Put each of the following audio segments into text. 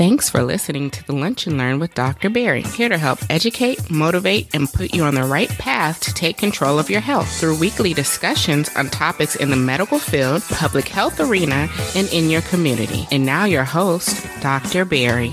Thanks for listening to the Lunch and Learn with Dr. Barry, here to help educate, motivate, and put you on the right path to take control of your health through weekly discussions on topics in the medical field, public health arena, and in your community. And now, your host, Dr. Barry.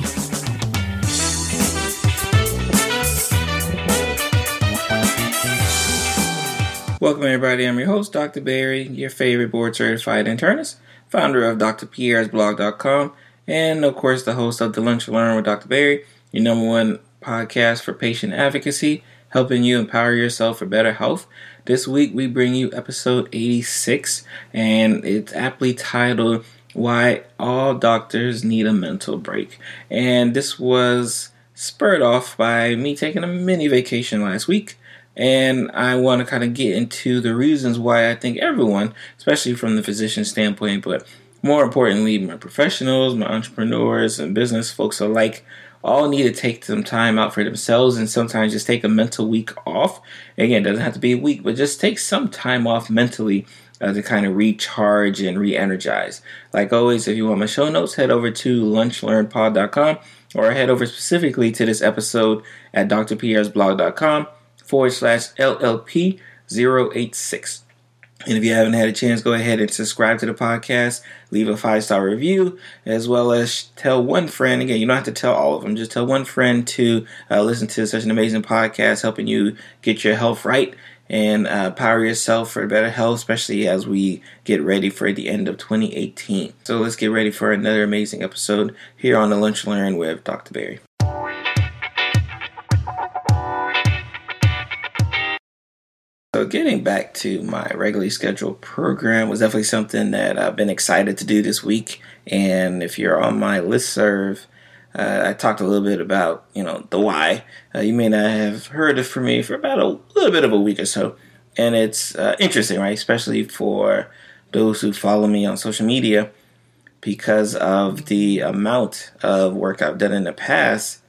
Welcome, everybody. I'm your host, Dr. Barry, your favorite board certified internist, founder of drpiersblog.com and of course the host of the Lunch and Learn with Dr. Barry, your number one podcast for patient advocacy, helping you empower yourself for better health. This week we bring you episode 86, and it's aptly titled Why All Doctors Need a Mental Break. And this was spurred off by me taking a mini vacation last week. And I want to kind of get into the reasons why I think everyone, especially from the physician standpoint, but more importantly, my professionals, my entrepreneurs, and business folks alike all need to take some time out for themselves and sometimes just take a mental week off. Again, it doesn't have to be a week, but just take some time off mentally uh, to kind of recharge and re energize. Like always, if you want my show notes, head over to lunchlearnpod.com or head over specifically to this episode at drpiersblog.com forward slash LLP 086. And if you haven't had a chance, go ahead and subscribe to the podcast, leave a five star review, as well as tell one friend. Again, you don't have to tell all of them, just tell one friend to uh, listen to such an amazing podcast, helping you get your health right and uh, power yourself for better health, especially as we get ready for the end of 2018. So let's get ready for another amazing episode here on the Lunch Learn with Dr. Barry. So, getting back to my regularly scheduled program was definitely something that I've been excited to do this week. And if you're on my list serve, uh, I talked a little bit about you know the why. Uh, you may not have heard it from me for about a little bit of a week or so, and it's uh, interesting, right? Especially for those who follow me on social media, because of the amount of work I've done in the past.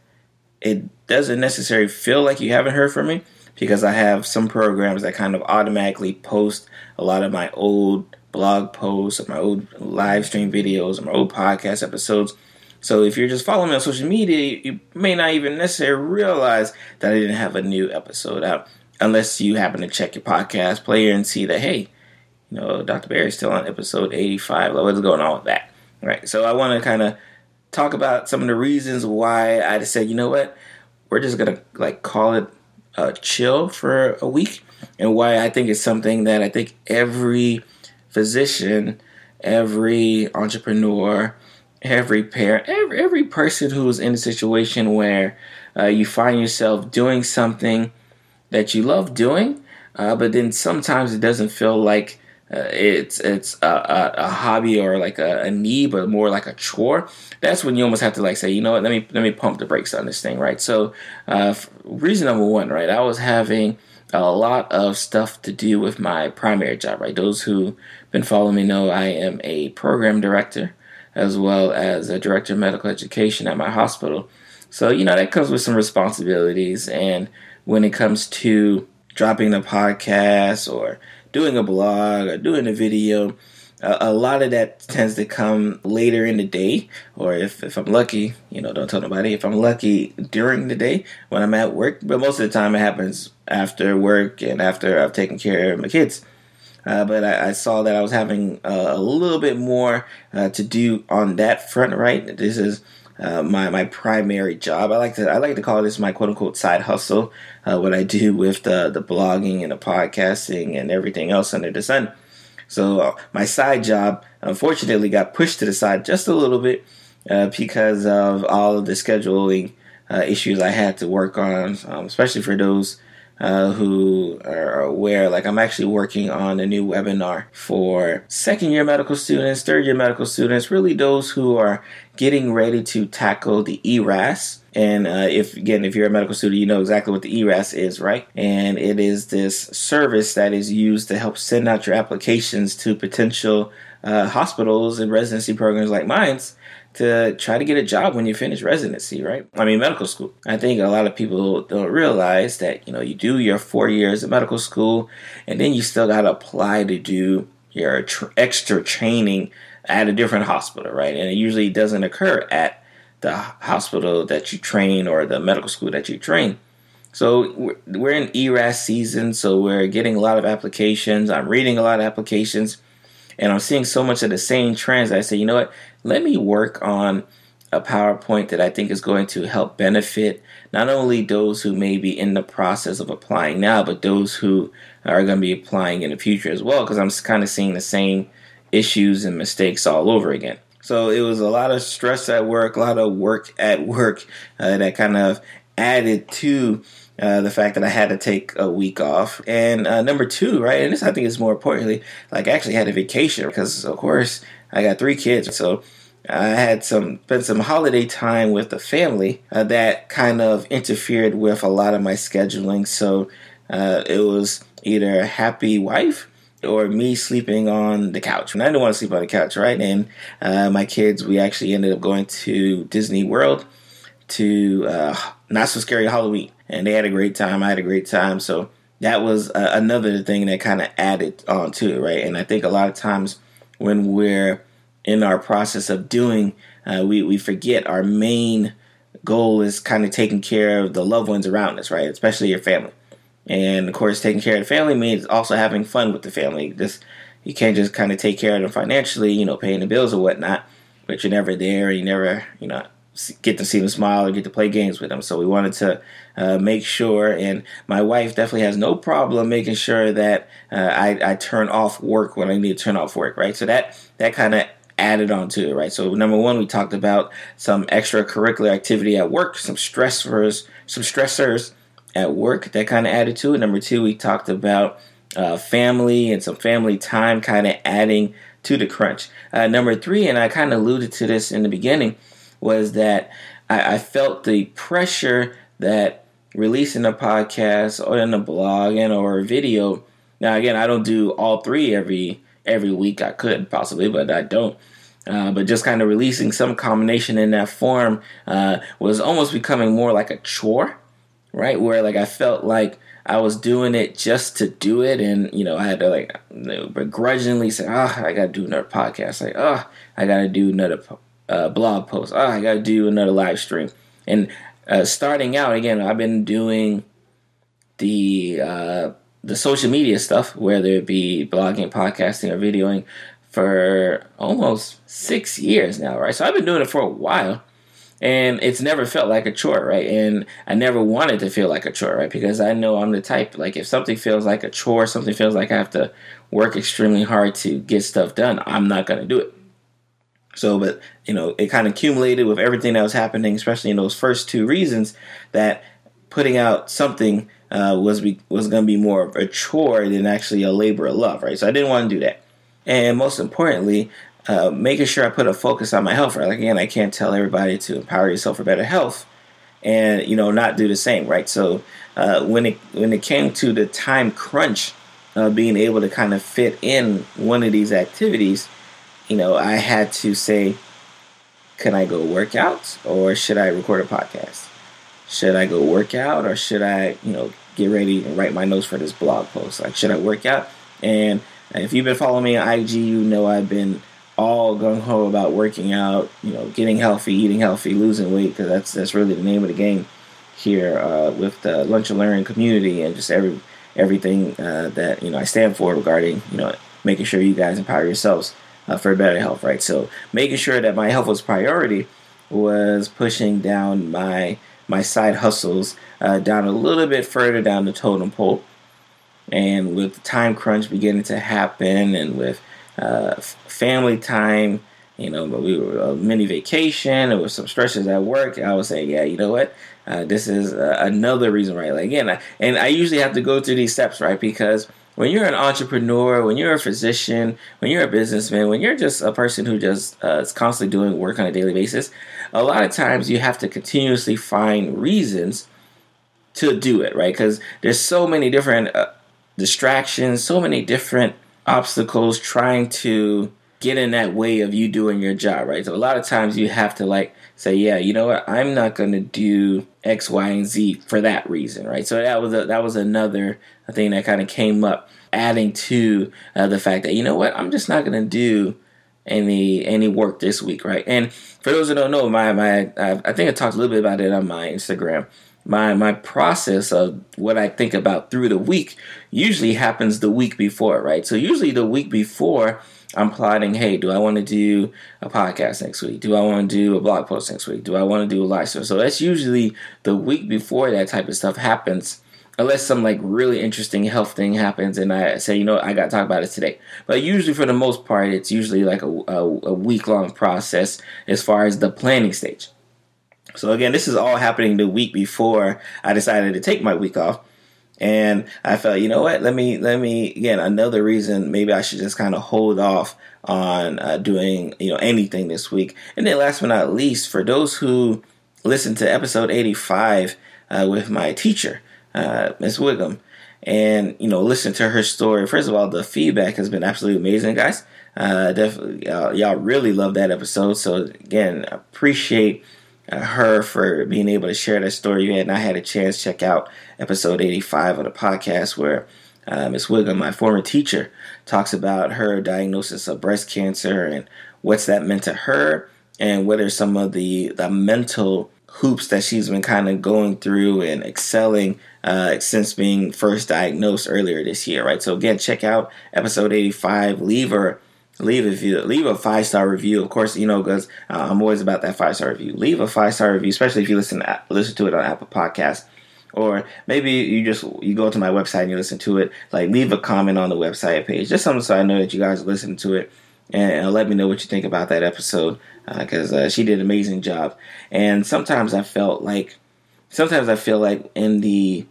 It doesn't necessarily feel like you haven't heard from me because I have some programs that kind of automatically post a lot of my old blog posts, or my old live stream videos, or my old podcast episodes. So if you're just following me on social media, you may not even necessarily realize that I didn't have a new episode out unless you happen to check your podcast player and see that, hey, you know, Dr. Barry's still on episode 85. Like, what's going on with that? Right. So I want to kind of talk about some of the reasons why I just said, you know what, we're just to like call it uh, chill for a week, and why I think it's something that I think every physician, every entrepreneur, every parent, every, every person who's in a situation where uh, you find yourself doing something that you love doing, uh, but then sometimes it doesn't feel like it's it's a, a, a, hobby or like a, a, need, but more like a chore. That's when you almost have to like say, you know what, let me let me pump the brakes on this thing, right? So, uh, reason number one, right, I was having a lot of stuff to do with my primary job, right? Those who've been following me know I am a program director as well as a director of medical education at my hospital. So, you know, that comes with some responsibilities. And when it comes to dropping the podcast or doing a blog or doing a video, a, lot of that tends to come later in the day, or if, if I'm lucky, you know, don't tell nobody. If I'm lucky during the day when I'm at work, but most of the time it happens after work and after I've taken care of my kids. Uh, but I, I, saw that I was having uh, a little bit more uh, to do on that front. Right, this is uh, my my primary job. I like to I like to call this my quote unquote side hustle. Uh, what I do with the the blogging and the podcasting and everything else under the sun. So uh, my side job unfortunately got pushed to the side just a little bit uh, because of all of the scheduling uh, issues I had to work on, um, especially for those uh, who are aware, like I'm actually working on a new webinar for second year medical students, third year medical students, really those who are getting ready to tackle the ERAS. And uh, if again, if you're a medical student, you know exactly what the ERAS is, right? And it is this service that is used to help send out your applications to potential uh, hospitals and residency programs like mine's to try to get a job when you finish residency, right? I mean, medical school. I think a lot of people don't realize that, you know, you do your four years of medical school and then you still got to apply to do your tr- extra training at a different hospital, right? And it usually doesn't occur at the hospital that you train or the medical school that you train. So we're in ERAS season, so we're getting a lot of applications. I'm reading a lot of applications, and I'm seeing so much of the same trends. I say, you know what? Let me work on a PowerPoint that I think is going to help benefit not only those who may be in the process of applying now, but those who are going to be applying in the future as well, because I'm kind of seeing the same issues and mistakes all over again. So it was a lot of stress at work, a lot of work at work uh, that kind of added to uh, the fact that I had to take a week off. And uh, number two, right, and this I think is more importantly, like I actually had a vacation because, of course, I got three kids. So I had some spent some holiday time with the family uh, that kind of interfered with a lot of my scheduling. So uh, it was either a happy wife or me sleeping on the couch. And I didn't want to sleep on the couch, right? And uh, my kids, we actually ended up going to Disney World to uh, Not So Scary Halloween, and they had a great time. I had a great time. So that was uh, another thing that kind of added on to it, right? And I think a lot of times when we're in our process of doing, uh, we, we forget our main goal is kind of taking care of the loved ones around us, right? Especially your family. And of course, taking care of the family means also having fun with the family. Just you can't just kind of take care of them financially, you know, paying the bills or whatnot, but you're never there. You never, you know, get to see them smile or get to play games with them. So we wanted to uh, make sure, and my wife definitely has no problem making sure that uh, I, I turn off work when I need to turn off work, right? So that that kind of added on to it, right? So number one, we talked about some extracurricular activity at work, some stressors, some stressors at work that kind of added to it. Number two, we talked about uh, family and some family time kind of adding to the crunch. Uh, number three, and I kind of alluded to this in the beginning, was that I, I felt the pressure that releasing a podcast or in a blog and or a video. Now, again, I don't do all three every every week. I could possibly, but I don't. Uh, but just kind of releasing some combination in that form uh, was almost becoming more like a chore, right? Where like I felt like I was doing it just to do it, and you know I had to like begrudgingly say, "Ah, oh, I got to do another podcast." Like, "Oh, I got to do another uh, blog post. Oh, I got to do another live stream." And uh, starting out again, I've been doing the uh, the social media stuff, whether it be blogging, podcasting, or videoing, for almost six years now, right? So I've been doing it for a while, and it's never felt like a chore, right? And I never wanted to feel like a chore, right? Because I know I'm the type like if something feels like a chore, something feels like I have to work extremely hard to get stuff done, I'm not gonna do it. So, but you know, it kind of accumulated with everything that was happening, especially in those first two reasons, that putting out something uh, was be, was going to be more of a chore than actually a labor of love, right? So I didn't want to do that, and most importantly, uh, making sure I put a focus on my health. Right, like, again, I can't tell everybody to empower yourself for better health, and you know, not do the same, right? So uh, when it when it came to the time crunch being able to kind of fit in one of these activities, you know, I had to say, can I go work out or should I record a podcast? should I go work out or should I, you know, get ready and write my notes for this blog post? Like, should I work out? And if you've been following me on IG, you know I've been all gung ho about working out, you know, getting healthy, eating healthy, losing weight, because that's that's really the name of the game here uh, with the Lunch and Learn community and just every everything uh, that you know I stand for regarding you know making sure you guys empower yourselves uh, for better health, right? So making sure that my health was priority was pushing down my my side hustles uh, down a little bit further down the totem pole. And with the time crunch beginning to happen, and with uh, family time, you know, we were a mini vacation. There was some stresses at work. I was saying, yeah, you know what? Uh, this is uh, another reason, right? Like again, I, and I usually have to go through these steps, right? Because when you're an entrepreneur, when you're a physician, when you're a businessman, when you're just a person who just uh, is constantly doing work on a daily basis, a lot of times you have to continuously find reasons to do it, right? Because there's so many different uh, distractions, so many different obstacles trying to get in that way of you doing your job, right? So a lot of times you have to like say, yeah, you know what, I'm not going to do X, Y, and Z for that reason, right? So that was a, that was another thing that kind of came up, adding to uh, the fact that you know what, I'm just not going to do any any work this week, right? And for those who don't know, my my I think I talked a little bit about it on my Instagram. My my process of what I think about through the week usually happens the week before, right? So usually the week before I'm plotting, hey, do I want to do a podcast next week? Do I want to do a blog post next week? Do I want to do a live? So that's usually the week before that type of stuff happens unless some like really interesting health thing happens and I say, you know, I got to talk about it today. But usually, for the most part, it's usually like a, a, a week long process as far as the planning stage. So again, this is all happening the week before I decided to take my week off. And I felt, you know what? Let me, let me, again, another reason maybe I should just kind of hold off on uh, doing, you know, anything this week. And then last but not least, for those who listened to episode 85 uh, with my teacher, uh, Miss Wiggum, and you know, listen to her story. First of all, the feedback has been absolutely amazing, guys. Uh, definitely, y'all really love that episode. So again, appreciate her for being able to share that story. You had not had a chance. to Check out episode 85 of the podcast where uh, Miss Wiggum, my former teacher, talks about her diagnosis of breast cancer and what's that meant to her, and what are some of the the mental hoops that she's been kind of going through and excelling uh, since being first diagnosed earlier this year, right? So again, check out episode 85. Leave her leave a review, leave a five star review. Of course, you know because uh, I'm always about that five star review. Leave a five star review, especially if you listen to, listen to it on Apple Podcast. Or maybe you just you go to my website and you listen to it. Like leave a comment on the website page, just something so I know that you guys listen to it, and, and let me know what you think about that episode because uh, uh, she did an amazing job. And sometimes I felt like, sometimes I feel like in the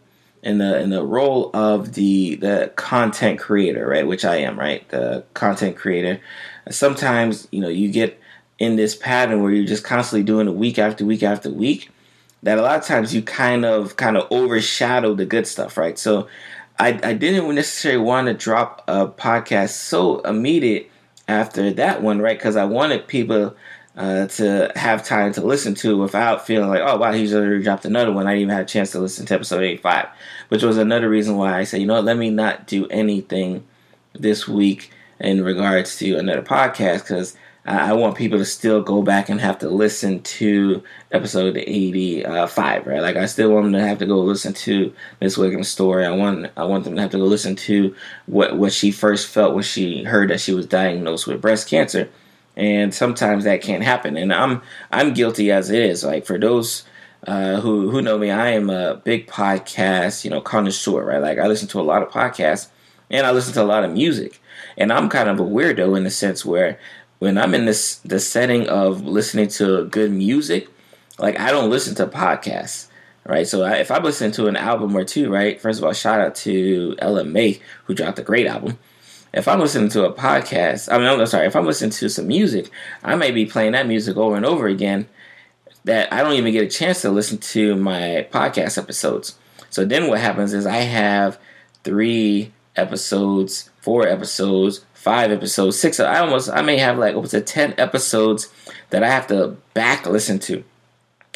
in the in the role of the the content creator, right, which I am, right, the content creator. Sometimes you know you get in this pattern where you're just constantly doing it week after week after week. That a lot of times you kind of kind of overshadow the good stuff, right? So I I didn't necessarily want to drop a podcast so immediate after that one, right? Because I wanted people uh, to have time to listen to without feeling like, oh wow, he's already dropped another one. I didn't even have a chance to listen to episode 85, which was another reason why I said, you know let me not do anything this week in regards to another podcast because I want people to still go back and have to listen to episode 85, right? Like I still want them to have to go listen to Miss Wiggum's story. I want I want them to have to go listen to what what she first felt when she heard that she was diagnosed with breast cancer and sometimes that can't happen. And I'm I'm guilty as it is. Like for those uh, who who know me, I am a big podcast, you know, connoisseur, right? Like I listen to a lot of podcasts and I listen to a lot of music. And I'm kind of a weirdo in the sense where when I'm in this the setting of listening to good music, like I don't listen to podcasts, right? So if I listen to an album or two, right? First of all, shout out to Ella Mai who dropped a great album if I'm listening to a podcast, I mean, I'm sorry, if I'm listening to some music, I may be playing that music over and over again that I don't even get a chance to listen to my podcast episodes. So then what happens is I have three episodes, four episodes, five episodes, six. I almost, I may have like up to 10 episodes that I have to back listen to.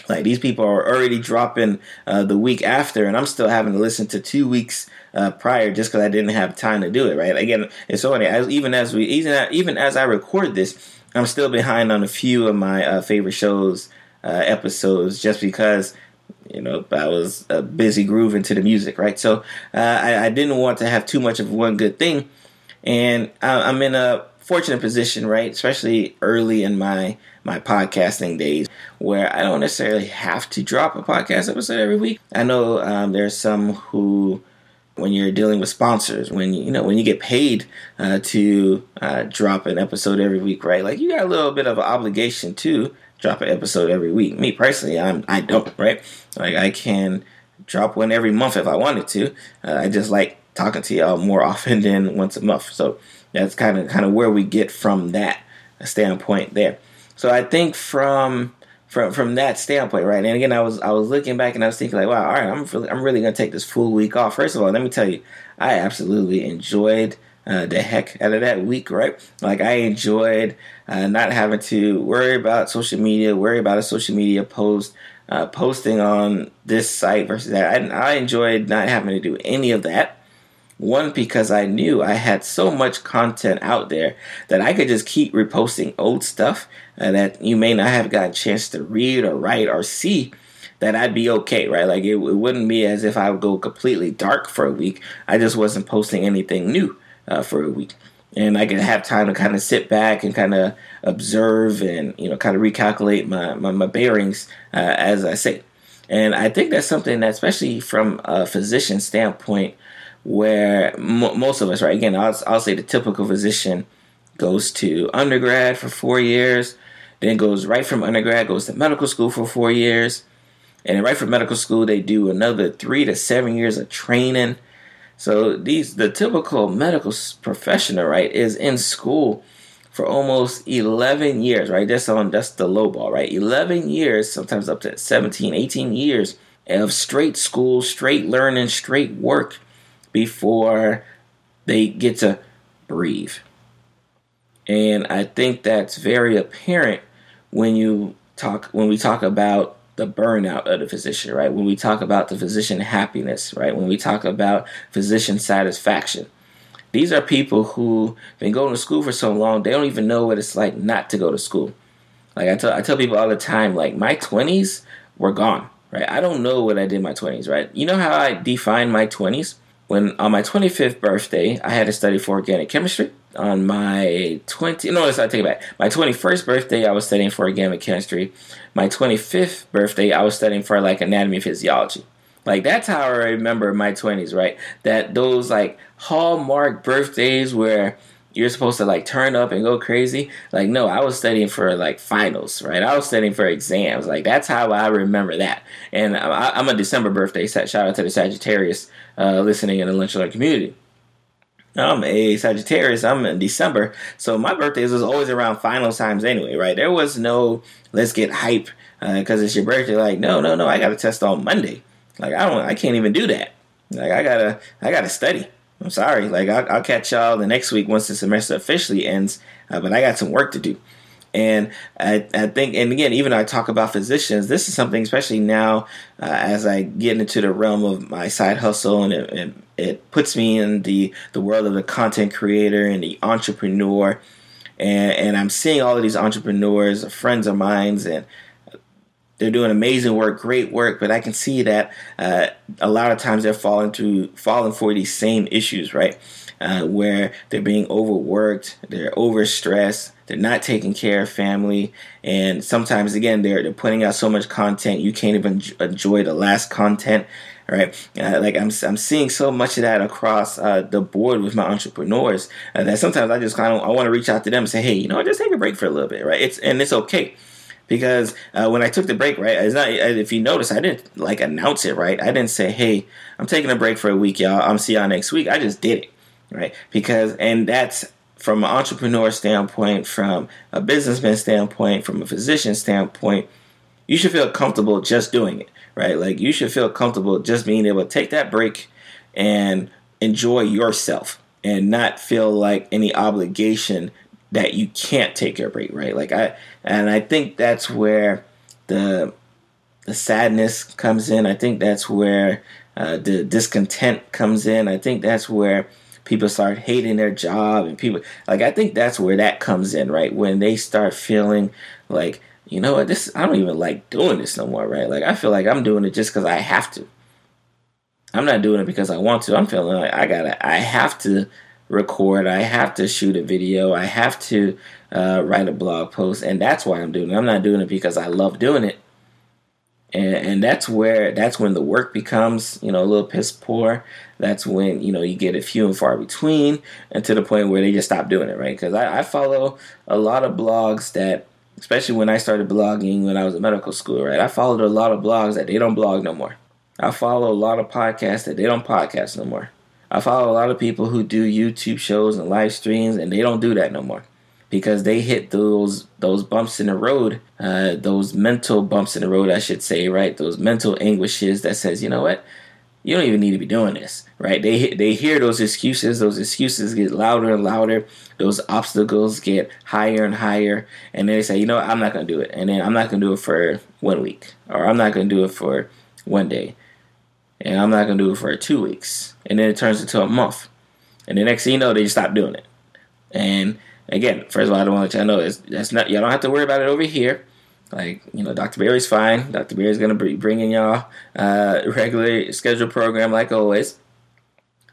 Like these people are already dropping uh, the week after, and I'm still having to listen to two weeks uh, prior just because I didn't have time to do it. Right? Again, it's so funny. As, even as we, even even as I record this, I'm still behind on a few of my uh, favorite shows uh, episodes just because you know I was uh, busy grooving to the music. Right? So uh, I, I, didn't want to have too much of one good thing, and I, I'm in a fortunate position, right? Especially early in my my podcasting days, where I don't necessarily have to drop a podcast episode every week. I know um, there's some who, when you're dealing with sponsors, when you, know when you get paid uh, to uh, drop an episode every week, right? Like you got a little bit of an obligation to drop an episode every week. Me personally, I'm I don't, right? Like I can drop one every month if I wanted to. Uh, I just like talking to y'all more often than once a month. So that's kind of kind of where we get from that standpoint there. So I think from from from that standpoint, right? And again, I was I was looking back and I was thinking like, wow, all right, I'm really, I'm really gonna take this full week off. First of all, let me tell you, I absolutely enjoyed uh, the heck out of that week, right? Like I enjoyed uh, not having to worry about social media, worry about a social media post, uh, posting on this site versus that. I, I enjoyed not having to do any of that One, because I knew I had so much content out there that I could just keep reposting old stuff uh, that you may not have gotten a chance to read or write or see that I'd be okay, right? Like it, it, wouldn't be as if I would go completely dark for a week. I just wasn't posting anything new uh, for a week. And I could have time to kind of sit back and kind of observe and, you know, kind of recalculate my, my, my bearings uh, as I say. And I think that's something that, especially from a physician standpoint, where most of us, right? Again, I'll, I'll say the typical physician goes to undergrad for four years, then goes right from undergrad, goes to medical school for four years, and right from medical school, they do another three to seven years of training. So these the typical medical professional, right, is in school for almost 11 years, right? That's on that's the low ball, right? 11 years, sometimes up to 17, 18 years of straight school, straight learning, straight work before they get to breathe. And I think that's very apparent when you talk when we talk about the burnout of the physician, right? When we talk about the physician happiness, right? When we talk about physician satisfaction. These are people who've been going to school for so long, they don't even know what it's like not to go to school. Like I tell I tell people all the time, like my twenties were gone, right? I don't know what I did in my twenties, right? You know how I define my twenties? When on my 25th birthday, I had to study for organic chemistry. On my 20, no, let's not take it back. My 21st birthday, I was studying for organic chemistry. My 25th birthday, I was studying for like anatomy and physiology. Like that's how I remember my 20s, right? That those like hallmark birthdays where you're supposed to like turn up and go crazy. Like, no, I was studying for like finals, right? I was studying for exams. Like, that's how I remember that. And I, am a December birthday. Shout out to the Sagittarius uh, listening in the Lunch community. I'm a Sagittarius. I'm in December, so my birthdays was always around finals times anyway, right? There was no let's get hype because uh, it's your birthday. Like, no, no, no, I got to test on Monday. Like, I don't, I can't even do that. Like, I gotta, I gotta study. I'm sorry. Like I'll, I'll, catch y'all the next week once the semester officially ends. Uh, but I got some work to do. And I, I think, and again, even I talk about physicians, this is something, especially now uh, as I get into the realm of my side hustle, and it, it, it, puts me in the the world of the content creator and the entrepreneur. And, and I'm seeing all of these entrepreneurs, friends of mine, and they're doing amazing work, great work, but I can see that uh, a lot of times they're falling to falling for these same issues, right? Uh, where they're being overworked, they're overstressed, they're not taking care of family, and sometimes again they're they're putting out so much content you can't even enjoy the last content, right? Uh, like I'm I'm seeing so much of that across uh, the board with my entrepreneurs uh, that sometimes I just kind of I want to reach out to them and say, hey, you know, just take a break for a little bit, right? It's and it's okay because uh, when I took the break, right, it's not if you notice, I didn't like announce it, right. I didn't say, "Hey, I'm taking a break for a week, y'all. I'm see y'all next week." I just did it, right? Because and that's from an entrepreneur standpoint, from a businessman standpoint, from a physician standpoint, you should feel comfortable just doing it, right? Like you should feel comfortable just being able to take that break and enjoy yourself and not feel like any obligation that you can't take your break, right? Like I and I think that's where the the sadness comes in. I think that's where uh, the discontent comes in. I think that's where people start hating their job and people like I think that's where that comes in, right? When they start feeling like, you know what, this I don't even like doing this no more, right? Like I feel like I'm doing it just because I have to. I'm not doing it because I want to. I'm feeling like I gotta I have to record, I have to shoot a video, I have to uh, write a blog post, and that's why I'm doing it. I'm not doing it because I love doing it. And, and that's where that's when the work becomes you know a little piss poor. That's when you know you get a few and far between, and to the point where they just stop doing it, right? Because I, I follow a lot of blogs that especially when I started blogging when I was in medical school, right? I followed a lot of blogs that they don't blog no more. I follow a lot of podcasts that they don't podcast no more. I follow a lot of people who do YouTube shows and live streams, and they don't do that no more. Because they hit those those bumps in the road, uh, those mental bumps in the road, I should say, right? Those mental anguishes that says, you know what, you don't even need to be doing this, right? They they hear those excuses, those excuses get louder and louder, those obstacles get higher and higher, and then they say, you know, what? I'm not gonna do it, and then I'm not gonna do it for one week, or I'm not gonna do it for one day, and I'm not gonna do it for two weeks, and then it turns into a month, And the next thing you know, they just stop doing it. And again, first of all, I don't want to let y'all know is that's not y'all don't have to worry about it over here. Like you know, Dr. Barry's fine. Dr. Barry's gonna be bringing y'all uh, regular scheduled program like always.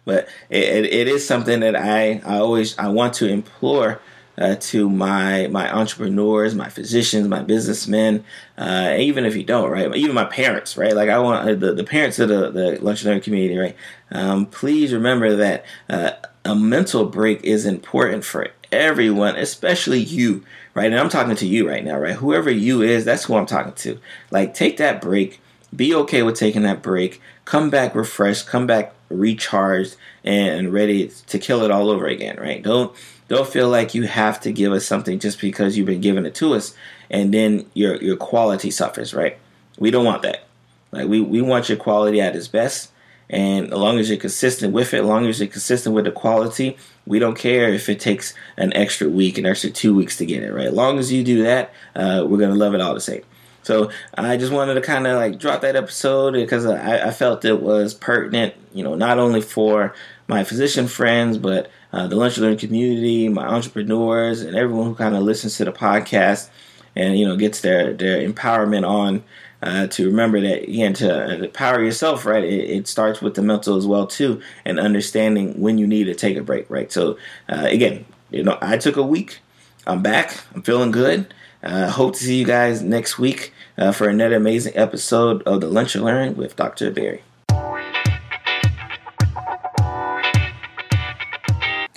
But it, it, it is something that I, I always I want to implore uh, to my my entrepreneurs, my physicians, my businessmen, uh, even if you don't, right? Even my parents, right? Like I want uh, the, the parents of the, the lunch community, right? Um, please remember that uh, a mental break is important for everyone, especially you, right? And I'm talking to you right now, right? Whoever you is, that's who I'm talking to. Like, take that break. Be okay with taking that break. Come back refreshed. Come back recharged and ready to kill it all over again, right? Don't don't feel like you have to give us something just because you've been giving it to us, and then your your quality suffers, right? We don't want that. Like we we want your quality at its best. And as long as you're consistent with it, as long as you're consistent with the quality, we don't care if it takes an extra week, an extra two weeks to get it, right? As long as you do that, uh, we're going to love it all the same. So I just wanted to kind of like drop that episode because I, I, felt it was pertinent, you know, not only for my physician friends, but uh, the Lunch Learn community, my entrepreneurs, and everyone who kind of listens to the podcast and, you know, gets their, their empowerment on uh, to remember that again to empower yourself right? It, it, starts with the mental as well too and understanding when you need to take a break right? So uh, again you know i took a week. I'm back. I'm feeling good. Uh, hope to see you guys next week uh, for another amazing episode of the lunch and learn with dr barry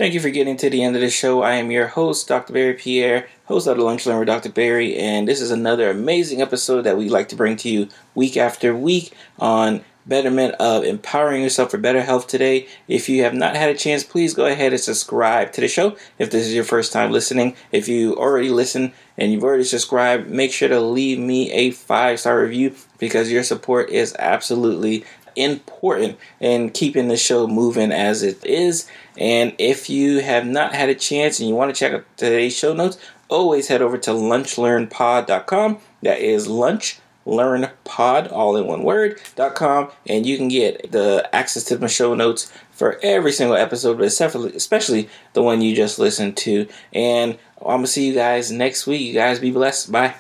Thank you for getting to the end of the show. I am your host, Dr. Barry Pierre, host of the Lunch Learn with Dr. Barry, and this is another amazing episode that we like to bring to you week after week on betterment of empowering yourself for better health today. If you have not had a chance, please go ahead and subscribe to the show. If this is your first time listening, if you already listen and you've already subscribed, make sure to leave me a five star review because your support is absolutely important in keeping the show moving as it is. And if you have not had a chance and you want to check out today's show notes, always head over to lunchlearnpod.com. That is lunch learn pod all in one word.com and you can get the access to my show notes for every single episode but especially the one you just listened to. And i'm gonna see you guys next week. You guys be blessed. Bye